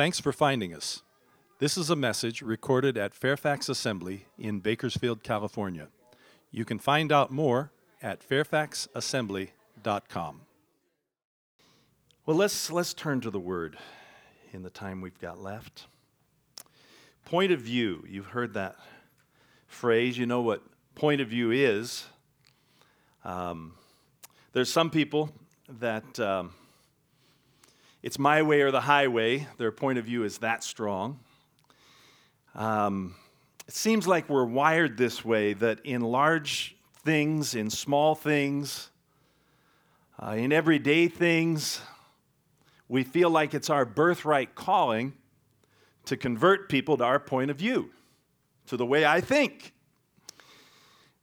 Thanks for finding us. This is a message recorded at Fairfax Assembly in Bakersfield, California. You can find out more at fairfaxassembly.com. Well, let's, let's turn to the word in the time we've got left. Point of view. You've heard that phrase. You know what point of view is. Um, there's some people that um, it's my way or the highway. Their point of view is that strong. Um, it seems like we're wired this way that in large things, in small things, uh, in everyday things, we feel like it's our birthright calling to convert people to our point of view, to the way I think.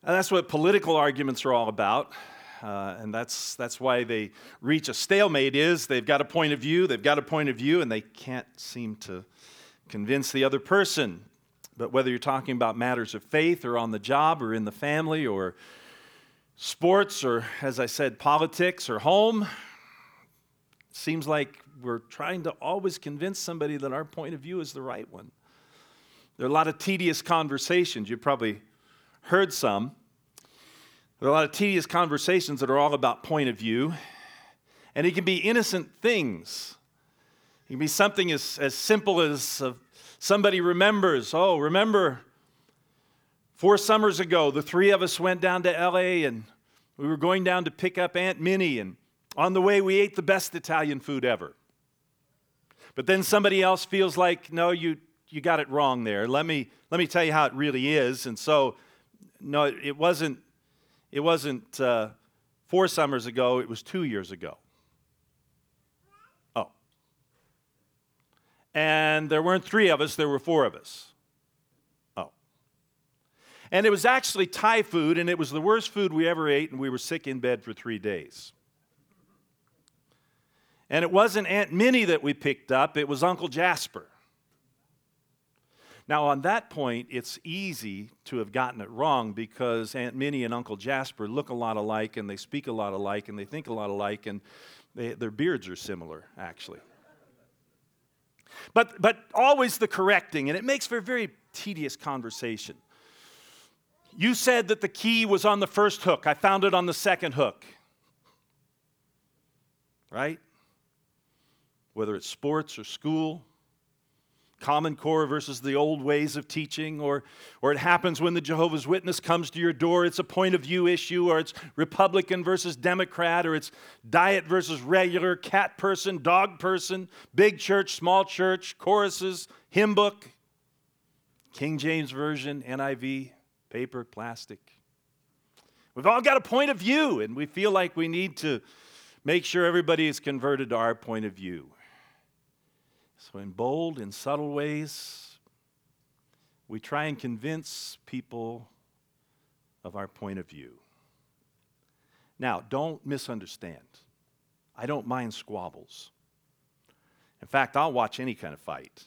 And that's what political arguments are all about. Uh, and that's, that's why they reach a stalemate is they've got a point of view they've got a point of view and they can't seem to convince the other person. But whether you're talking about matters of faith or on the job or in the family or sports or as i said politics or home seems like we're trying to always convince somebody that our point of view is the right one. There are a lot of tedious conversations. You've probably heard some there are a lot of tedious conversations that are all about point of view, and it can be innocent things. It can be something as, as simple as uh, somebody remembers, oh, remember four summers ago, the three of us went down to LA and we were going down to pick up Aunt Minnie, and on the way, we ate the best Italian food ever. But then somebody else feels like, no, you, you got it wrong there. Let me, let me tell you how it really is. And so, no, it wasn't it wasn't uh, four summers ago, it was two years ago. Oh. And there weren't three of us, there were four of us. Oh. And it was actually Thai food, and it was the worst food we ever ate, and we were sick in bed for three days. And it wasn't Aunt Minnie that we picked up, it was Uncle Jasper. Now, on that point, it's easy to have gotten it wrong because Aunt Minnie and Uncle Jasper look a lot alike and they speak a lot alike and they think a lot alike and they, their beards are similar, actually. But, but always the correcting, and it makes for a very tedious conversation. You said that the key was on the first hook. I found it on the second hook. Right? Whether it's sports or school, Common Core versus the old ways of teaching, or, or it happens when the Jehovah's Witness comes to your door, it's a point of view issue, or it's Republican versus Democrat, or it's diet versus regular, cat person, dog person, big church, small church, choruses, hymn book, King James Version, NIV, paper, plastic. We've all got a point of view, and we feel like we need to make sure everybody is converted to our point of view. So, in bold and subtle ways, we try and convince people of our point of view. Now, don't misunderstand. I don't mind squabbles. In fact, I'll watch any kind of fight.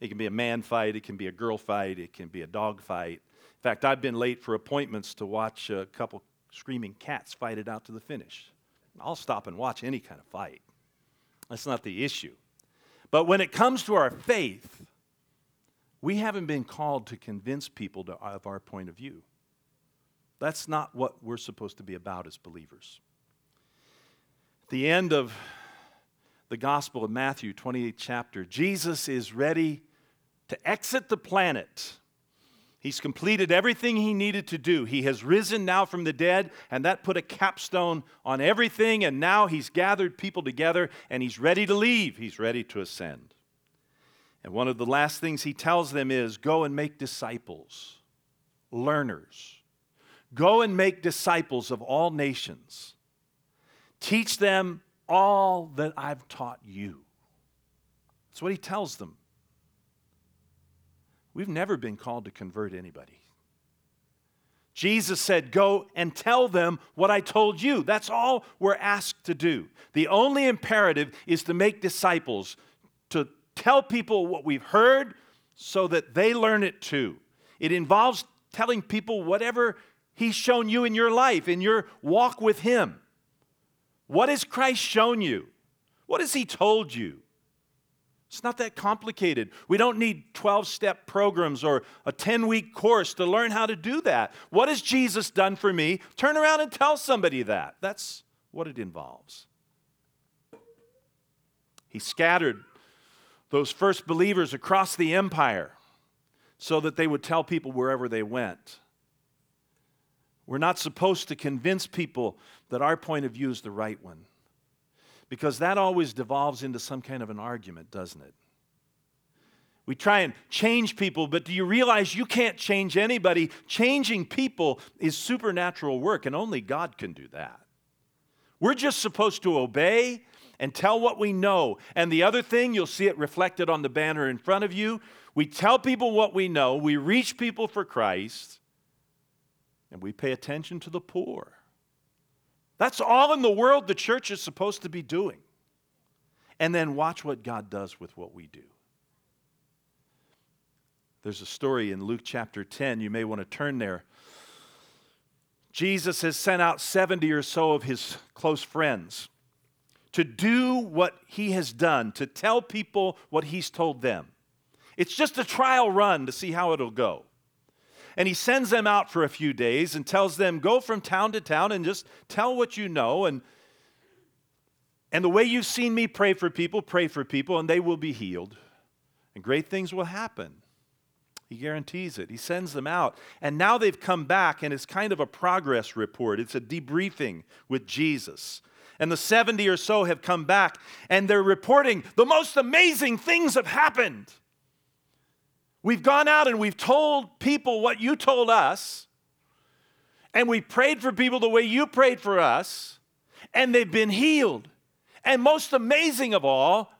It can be a man fight, it can be a girl fight, it can be a dog fight. In fact, I've been late for appointments to watch a couple screaming cats fight it out to the finish. I'll stop and watch any kind of fight. That's not the issue. But when it comes to our faith, we haven't been called to convince people to, of our point of view. That's not what we're supposed to be about as believers. At the end of the Gospel of Matthew, 28th chapter, Jesus is ready to exit the planet He's completed everything he needed to do. He has risen now from the dead, and that put a capstone on everything. And now he's gathered people together and he's ready to leave. He's ready to ascend. And one of the last things he tells them is go and make disciples, learners. Go and make disciples of all nations. Teach them all that I've taught you. That's what he tells them. We've never been called to convert anybody. Jesus said, Go and tell them what I told you. That's all we're asked to do. The only imperative is to make disciples, to tell people what we've heard so that they learn it too. It involves telling people whatever He's shown you in your life, in your walk with Him. What has Christ shown you? What has He told you? It's not that complicated. We don't need 12 step programs or a 10 week course to learn how to do that. What has Jesus done for me? Turn around and tell somebody that. That's what it involves. He scattered those first believers across the empire so that they would tell people wherever they went. We're not supposed to convince people that our point of view is the right one because that always devolves into some kind of an argument, doesn't it? We try and change people, but do you realize you can't change anybody? Changing people is supernatural work, and only God can do that. We're just supposed to obey and tell what we know. And the other thing, you'll see it reflected on the banner in front of you. We tell people what we know, we reach people for Christ, and we pay attention to the poor. That's all in the world the church is supposed to be doing. And then watch what God does with what we do. There's a story in Luke chapter 10. You may want to turn there. Jesus has sent out 70 or so of his close friends to do what he has done, to tell people what he's told them. It's just a trial run to see how it'll go. And he sends them out for a few days and tells them, go from town to town and just tell what you know. And, and the way you've seen me pray for people, pray for people, and they will be healed. And great things will happen. He guarantees it. He sends them out. And now they've come back, and it's kind of a progress report. It's a debriefing with Jesus. And the 70 or so have come back, and they're reporting the most amazing things have happened. We've gone out and we've told people what you told us, and we prayed for people the way you prayed for us, and they've been healed. And most amazing of all,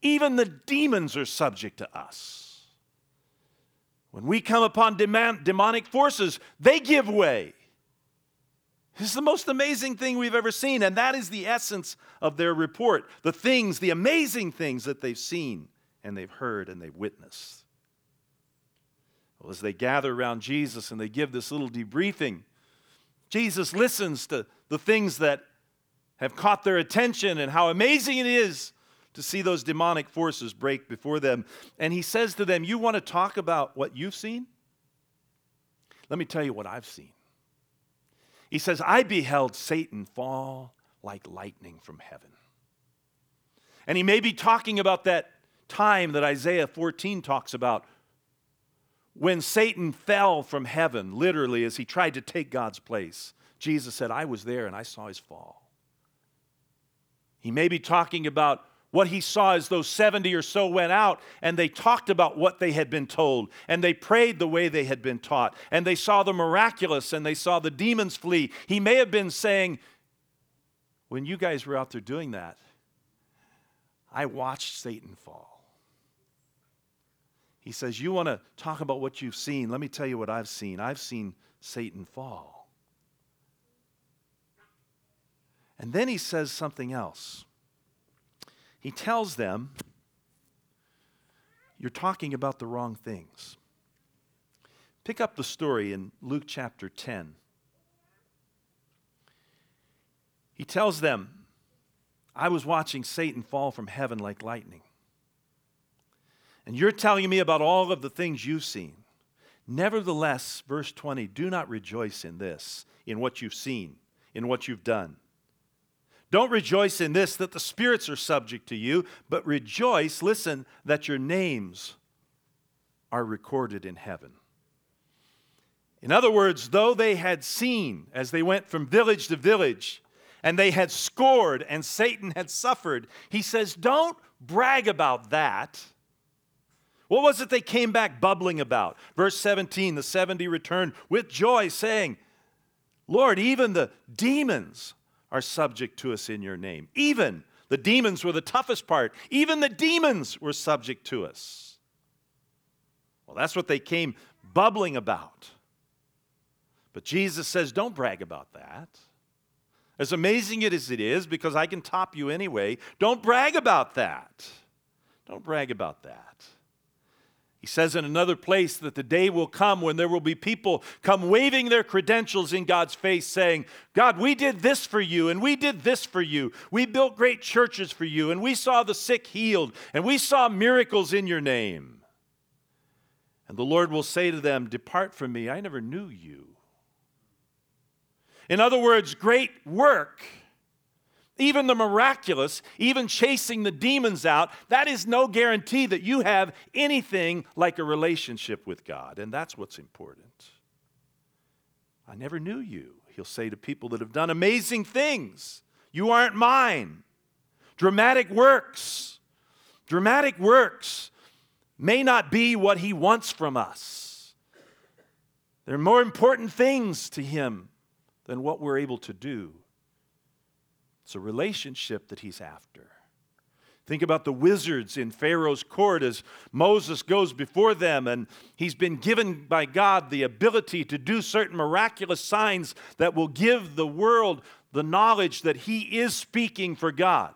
even the demons are subject to us. When we come upon demonic forces, they give way. This is the most amazing thing we've ever seen, and that is the essence of their report the things, the amazing things that they've seen and they've heard and they've witnessed. Well, as they gather around Jesus and they give this little debriefing, Jesus listens to the things that have caught their attention and how amazing it is to see those demonic forces break before them. And he says to them, You want to talk about what you've seen? Let me tell you what I've seen. He says, I beheld Satan fall like lightning from heaven. And he may be talking about that time that Isaiah 14 talks about when Satan fell from heaven, literally, as he tried to take God's place, Jesus said, I was there and I saw his fall. He may be talking about what he saw as those 70 or so went out and they talked about what they had been told and they prayed the way they had been taught and they saw the miraculous and they saw the demons flee. He may have been saying, When you guys were out there doing that, I watched Satan fall. He says, You want to talk about what you've seen? Let me tell you what I've seen. I've seen Satan fall. And then he says something else. He tells them, You're talking about the wrong things. Pick up the story in Luke chapter 10. He tells them, I was watching Satan fall from heaven like lightning. And you're telling me about all of the things you've seen. Nevertheless, verse 20, do not rejoice in this, in what you've seen, in what you've done. Don't rejoice in this that the spirits are subject to you, but rejoice, listen, that your names are recorded in heaven. In other words, though they had seen as they went from village to village, and they had scored and Satan had suffered, he says, Don't brag about that. What was it they came back bubbling about? Verse 17 the 70 returned with joy, saying, Lord, even the demons are subject to us in your name. Even the demons were the toughest part. Even the demons were subject to us. Well, that's what they came bubbling about. But Jesus says, don't brag about that. As amazing as it is, because I can top you anyway, don't brag about that. Don't brag about that. He says in another place that the day will come when there will be people come waving their credentials in God's face saying, God, we did this for you, and we did this for you. We built great churches for you, and we saw the sick healed, and we saw miracles in your name. And the Lord will say to them, Depart from me, I never knew you. In other words, great work even the miraculous, even chasing the demons out, that is no guarantee that you have anything like a relationship with God. And that's what's important. I never knew you, he'll say to people that have done amazing things. You aren't mine. Dramatic works. Dramatic works may not be what he wants from us. There are more important things to him than what we're able to do. It's a relationship that he's after. Think about the wizards in Pharaoh's court as Moses goes before them, and he's been given by God the ability to do certain miraculous signs that will give the world the knowledge that he is speaking for God.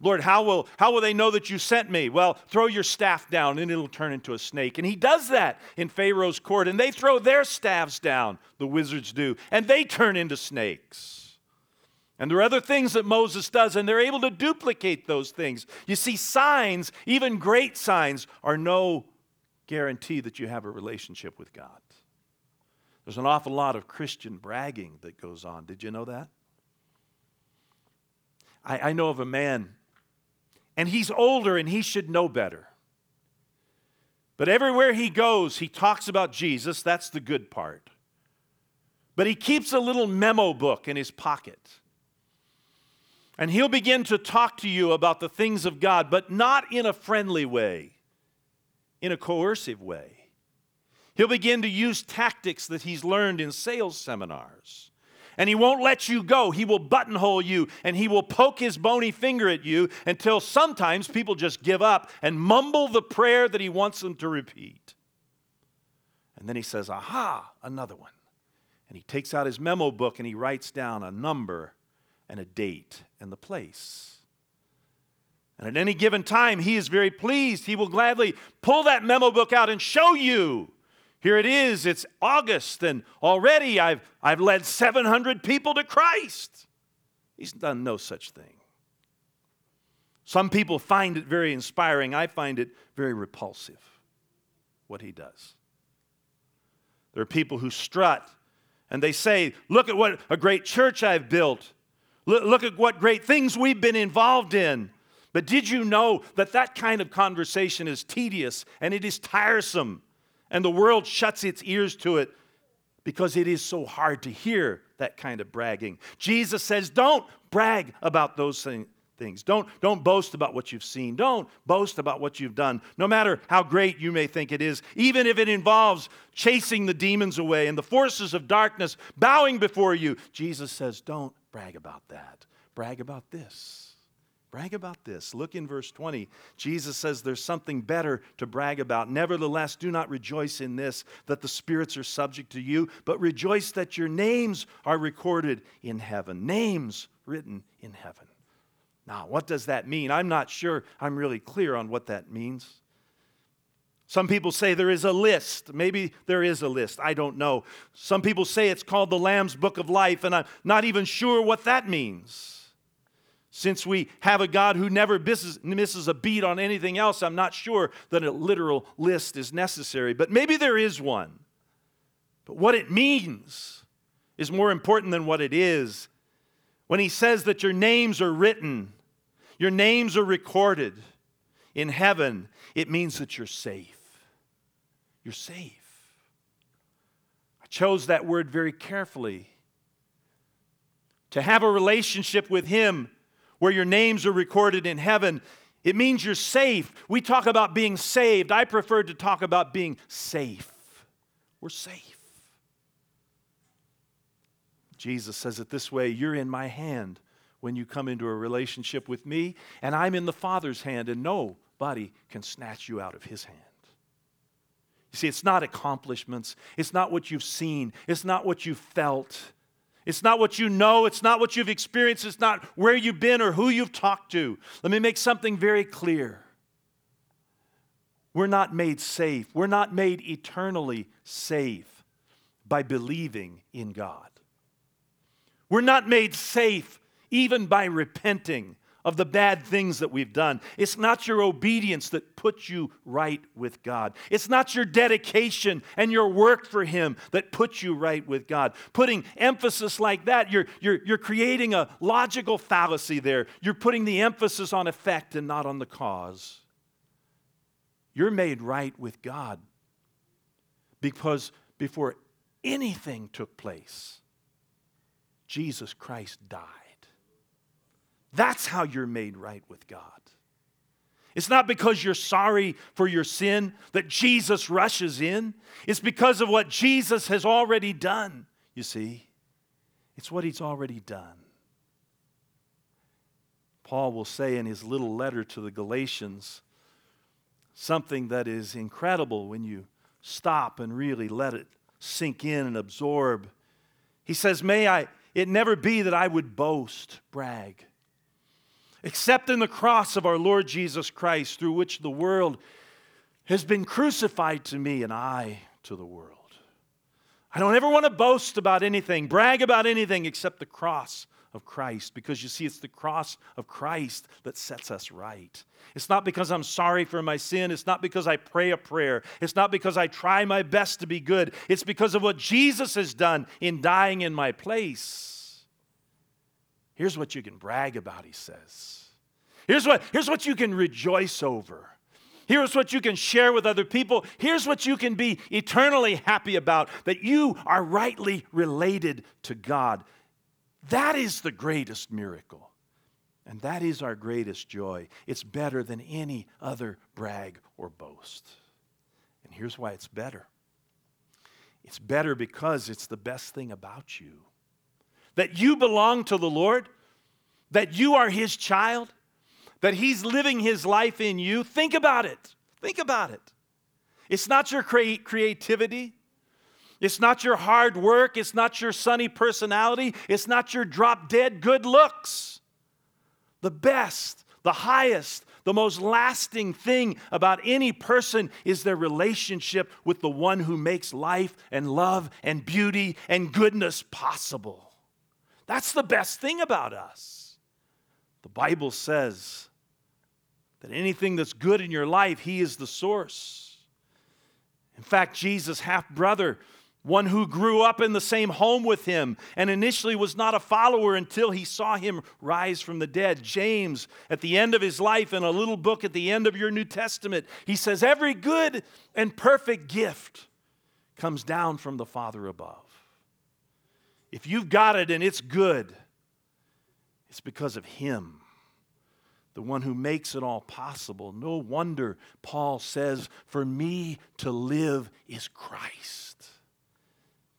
Lord, how will, how will they know that you sent me? Well, throw your staff down and it'll turn into a snake. And he does that in Pharaoh's court, and they throw their staffs down, the wizards do, and they turn into snakes. And there are other things that Moses does, and they're able to duplicate those things. You see, signs, even great signs, are no guarantee that you have a relationship with God. There's an awful lot of Christian bragging that goes on. Did you know that? I, I know of a man, and he's older and he should know better. But everywhere he goes, he talks about Jesus. That's the good part. But he keeps a little memo book in his pocket. And he'll begin to talk to you about the things of God, but not in a friendly way, in a coercive way. He'll begin to use tactics that he's learned in sales seminars. And he won't let you go. He will buttonhole you and he will poke his bony finger at you until sometimes people just give up and mumble the prayer that he wants them to repeat. And then he says, Aha, another one. And he takes out his memo book and he writes down a number and a date and the place. And at any given time, he is very pleased. He will gladly pull that memo book out and show you. Here it is, it's August, and already I've, I've led 700 people to Christ. He's done no such thing. Some people find it very inspiring. I find it very repulsive, what he does. There are people who strut and they say, Look at what a great church I've built. Look at what great things we've been involved in. But did you know that that kind of conversation is tedious and it is tiresome, and the world shuts its ears to it because it is so hard to hear that kind of bragging? Jesus says, Don't brag about those things things. Don't, don't boast about what you've seen. Don't boast about what you've done, no matter how great you may think it is, even if it involves chasing the demons away and the forces of darkness bowing before you. Jesus says, Don't brag about that. Brag about this. Brag about this. Look in verse 20. Jesus says there's something better to brag about. Nevertheless, do not rejoice in this, that the spirits are subject to you, but rejoice that your names are recorded in heaven. Names written in heaven. Now, what does that mean? I'm not sure I'm really clear on what that means. Some people say there is a list. Maybe there is a list. I don't know. Some people say it's called the Lamb's Book of Life, and I'm not even sure what that means. Since we have a God who never misses, a beat on anything else, I'm not sure that a literal list is necessary. But maybe there is one. But what it means is more important than what it is. When he says that your names are written, your names are recorded in heaven, it means that you're safe. You're safe. I chose that word very carefully. To have a relationship with Him where your names are recorded in heaven, it means you're safe. We talk about being saved. I prefer to talk about being safe. We're safe. Jesus says it this way You're in my hand when you come into a relationship with me, and I'm in the Father's hand, and nobody can snatch you out of his hand. You see, it's not accomplishments, it's not what you've seen, it's not what you've felt. It's not what you know. It's not what you've experienced. It's not where you've been or who you've talked to. Let me make something very clear. We're not made safe. We're not made eternally safe by believing in God. We're not made safe even by repenting of the bad things that we've done. It's not your obedience that puts you right with God. It's not your dedication and your work for Him that puts you right with God. Putting emphasis like that, you're, you're, you're creating a logical fallacy there. You're putting the emphasis on effect and not on the cause. You're made right with God because before anything took place, Jesus Christ died. That's how you're made right with God. It's not because you're sorry for your sin that Jesus rushes in. It's because of what Jesus has already done, you see. It's what he's already done. Paul will say in his little letter to the Galatians something that is incredible when you stop and really let it sink in and absorb. He says, May I, it never be that I would boast, brag except in the cross of our Lord Jesus Christ, through which the world has been crucified to me and I to the world. I don't ever want to boast about anything, brag about anything except the cross of Christ, because you see, it's the cross of Christ that sets us right. It's not because I'm sorry for my sin. It's not because I pray a prayer. It's not because I try my best to be good. It's because of what Jesus has done in dying in my place. Here's what you can brag about, he says. Here's what, here's what you can rejoice over. Here's what you can share with other people. Here's what you can be eternally happy about that you are rightly related to God. That is the greatest miracle. And that is our greatest joy. It's better than any other brag or boast. And here's why it's better it's better because it's the best thing about you that you belong to the Lord, that you are His child, that He's living His life in you, think about it. Think about it. It's not your cre- creativity. It's not your hard work. It's not your sunny personality. It's not your drop dead good looks. The best, the highest, the most lasting thing about any person is their relationship with the one who makes life and love and beauty and goodness possible. That's the best thing about us. The Bible says that anything that's good in your life, He is the source. In fact, Jesus' half brother, one who grew up in the same home with him and initially was not a follower until he saw him rise from the dead. James, at the end of his life, in a little book at the end of your New Testament, he says, Every good and perfect gift comes down from the Father above. If you've got it and it's good, it's because of Him, the one who makes it all possible. No wonder Paul says, For me to live is Christ,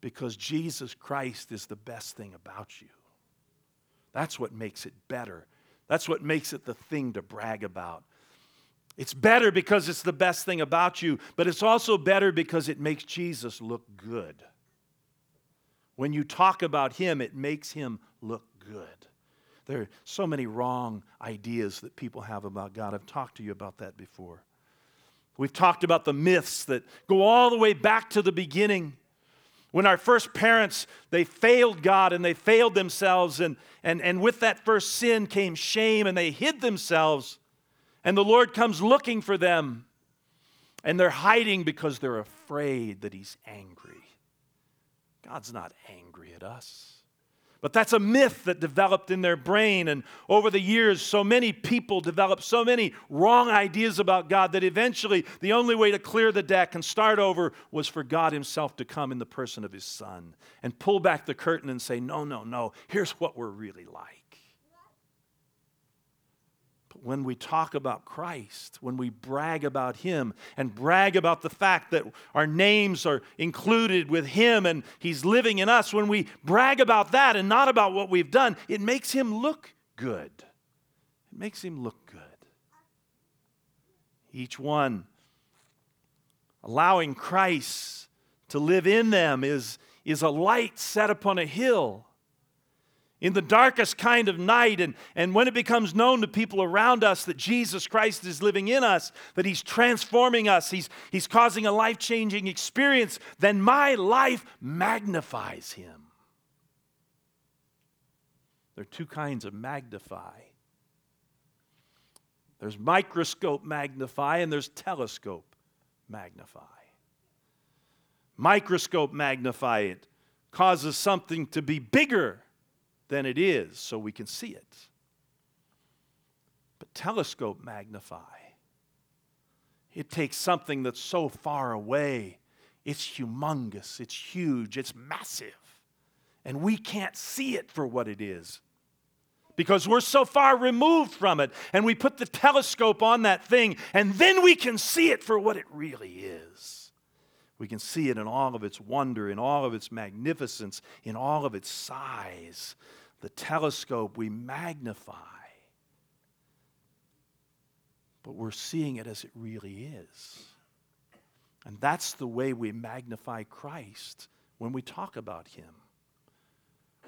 because Jesus Christ is the best thing about you. That's what makes it better. That's what makes it the thing to brag about. It's better because it's the best thing about you, but it's also better because it makes Jesus look good. When you talk about him, it makes him look good. There are so many wrong ideas that people have about God. I've talked to you about that before. We've talked about the myths that go all the way back to the beginning. When our first parents, they failed God and they failed themselves, and, and, and with that first sin came shame, and they hid themselves. And the Lord comes looking for them, and they're hiding because they're afraid that He's angry. God's not angry at us. But that's a myth that developed in their brain. And over the years, so many people developed so many wrong ideas about God that eventually the only way to clear the deck and start over was for God Himself to come in the person of His Son and pull back the curtain and say, No, no, no, here's what we're really like when we talk about Christ, when we brag about Him and brag about the fact that our names are included with Him and He's living in us, when we brag about that and not about what we've done, it makes Him look good. It makes Him look good. Each one allowing Christ to live in them is, is a light set upon a hill in the darkest kind of night, and, and when it becomes known to people around us that Jesus Christ is living in us, that He's transforming us, He's, he's causing a life changing experience, then my life magnifies Him. There are two kinds of magnify there's microscope magnify, and there's telescope magnify. Microscope magnify it causes something to be bigger than it is so we can see it. But telescope magnify. It takes something that's so far away, it's humongous, it's huge, it's massive, and we can't see it for what it is because we're so far removed from it. And we put the telescope on that thing, and then we can see it for what it really is. We can see it in all of its wonder, in all of its magnificence, in all of its size. The telescope we magnify. But we're seeing it as it really is. And that's the way we magnify Christ when we talk about Him.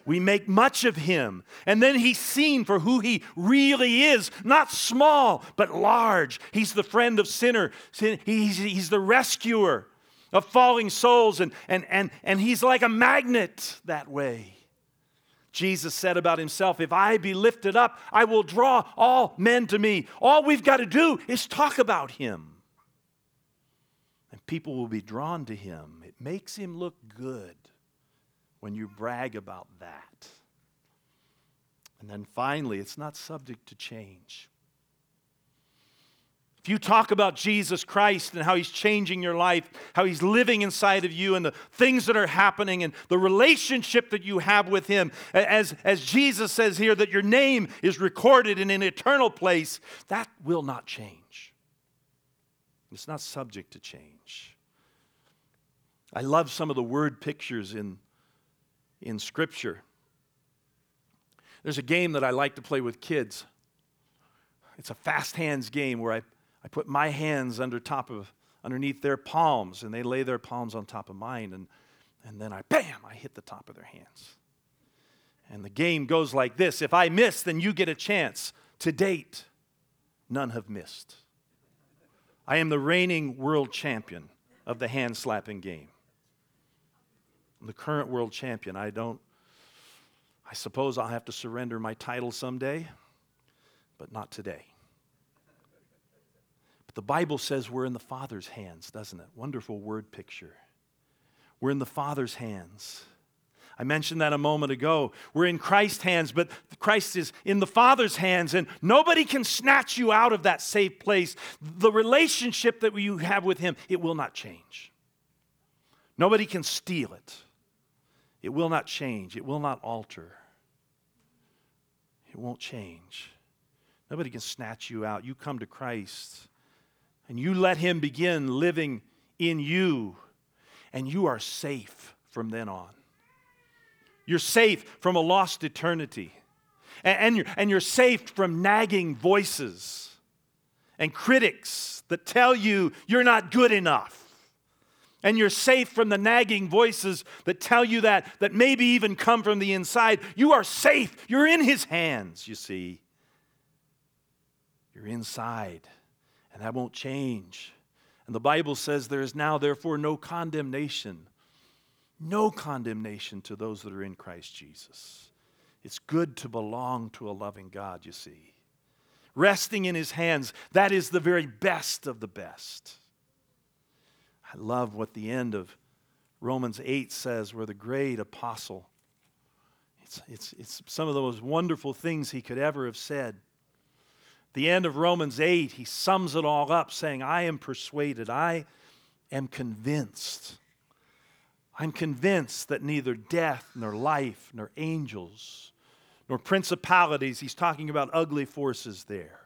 We make much of him. And then he's seen for who he really is not small, but large. He's the friend of sinner, he's, he's the rescuer of falling souls, and, and, and, and he's like a magnet that way. Jesus said about himself, If I be lifted up, I will draw all men to me. All we've got to do is talk about him. And people will be drawn to him. It makes him look good when you brag about that. And then finally, it's not subject to change. You talk about Jesus Christ and how he's changing your life, how he's living inside of you, and the things that are happening, and the relationship that you have with him, as, as Jesus says here, that your name is recorded in an eternal place, that will not change. It's not subject to change. I love some of the word pictures in in Scripture. There's a game that I like to play with kids. It's a fast hands game where I, I put my hands under top of underneath their palms and they lay their palms on top of mine and, and then I bam, I hit the top of their hands. And the game goes like this if I miss, then you get a chance. To date, none have missed. I am the reigning world champion of the hand slapping game. I'm the current world champion. I don't, I suppose I'll have to surrender my title someday, but not today. The Bible says we're in the Father's hands, doesn't it? Wonderful word picture. We're in the Father's hands. I mentioned that a moment ago. We're in Christ's hands, but Christ is in the Father's hands, and nobody can snatch you out of that safe place. The relationship that you have with Him, it will not change. Nobody can steal it. It will not change, it will not alter. It won't change. Nobody can snatch you out. You come to Christ and you let Him begin living in you, and you are safe from then on. You're safe from a lost eternity. And, and, you're, and you're safe from nagging voices and critics that tell you you're not good enough and you're safe from the nagging voices that tell you that, that maybe even come from the inside. You are safe. You're in His hands, you see. You're inside, and that won't change. And the Bible says there is now, therefore, no condemnation. No condemnation to those that are in Christ Jesus. It's good to belong to a loving God, you see. Resting in His hands, that is the very best of the best. I love what the end of Romans 8 says, where the great apostle, it's, it's, it's some of the most wonderful things he could ever have said. The end of Romans 8, he sums it all up saying, I am persuaded, I am convinced. I'm convinced that neither death, nor life, nor angels, nor principalities, he's talking about ugly forces there,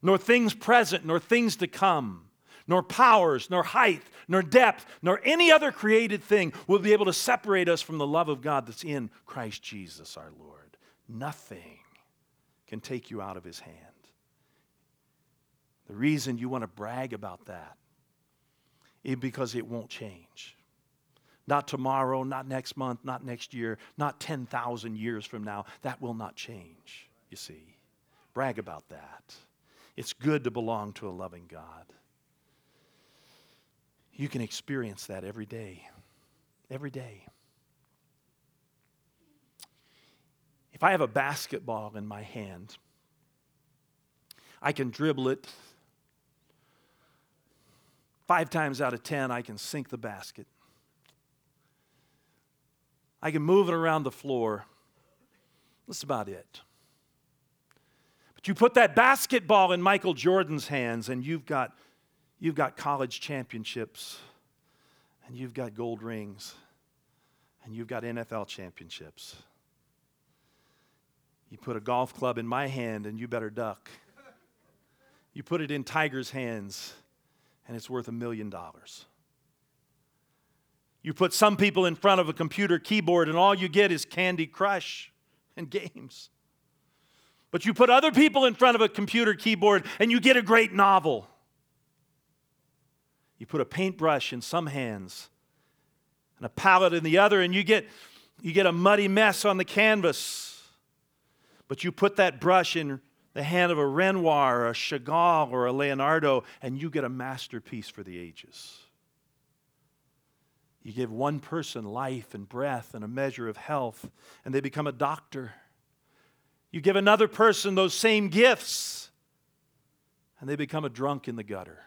nor things present, nor things to come nor powers, nor height, nor depth, nor any other created thing will be able to separate us from the love of God that's in Christ Jesus our Lord. Nothing can take you out of his hand. The reason you want to brag about that is because it won't change. Not tomorrow, not next month, not next year, not 10,000 years from now. That will not change, you see. Brag about that. It's good to belong to a loving God. You can experience that every day. Every day. If I have a basketball in my hand, I can dribble it. Five times out of ten, I can sink the basket. I can move it around the floor. That's about it. But you put that basketball in Michael Jordan's hands, and you've got, you've got college championships, and you've got gold rings, and you've got NFL championships. You put a golf club in my hand, and you better duck. You put it in Tiger's hands, and it's worth a million dollars. You put some people in front of a computer keyboard, and all you get is Candy Crush and games. But you put other people in front of a computer keyboard, and you get a great novel. You put a paintbrush in some hands and a palette in the other, and you get, you get a muddy mess on the canvas. But you put that brush in the hand of a Renoir or a Chagall or a Leonardo, and you get a masterpiece for the ages. You give one person life and breath and a measure of health, and they become a doctor. You give another person those same gifts, and they become a drunk in the gutter.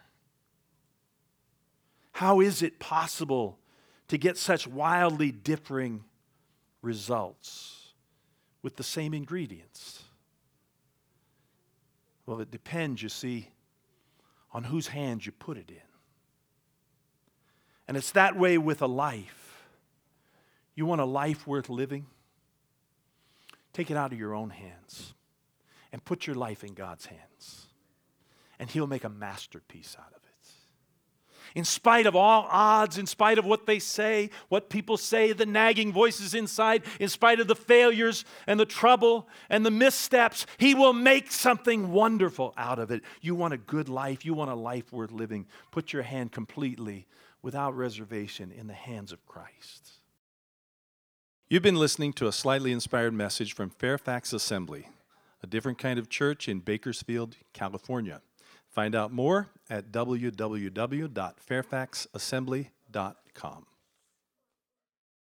How is it possible to get such wildly differing results with the same ingredients? Well, it depends, you see, on whose hands you put it in. And it's that way with a life. You want a life worth living? Take it out of your own hands and put your life in God's hands. And He'll make a masterpiece out of it. In spite of all odds, in spite of what they say, what people say, the nagging voices inside, in spite of the failures and the trouble and the missteps, He will make something wonderful out of it. You want a good life, you want a life worth living. Put your hand completely without reservation in the hands of Christ. You've been listening to a slightly inspired message from Fairfax Assembly, a different kind of church in Bakersfield, California. Find out more at www.fairfaxassembly.com.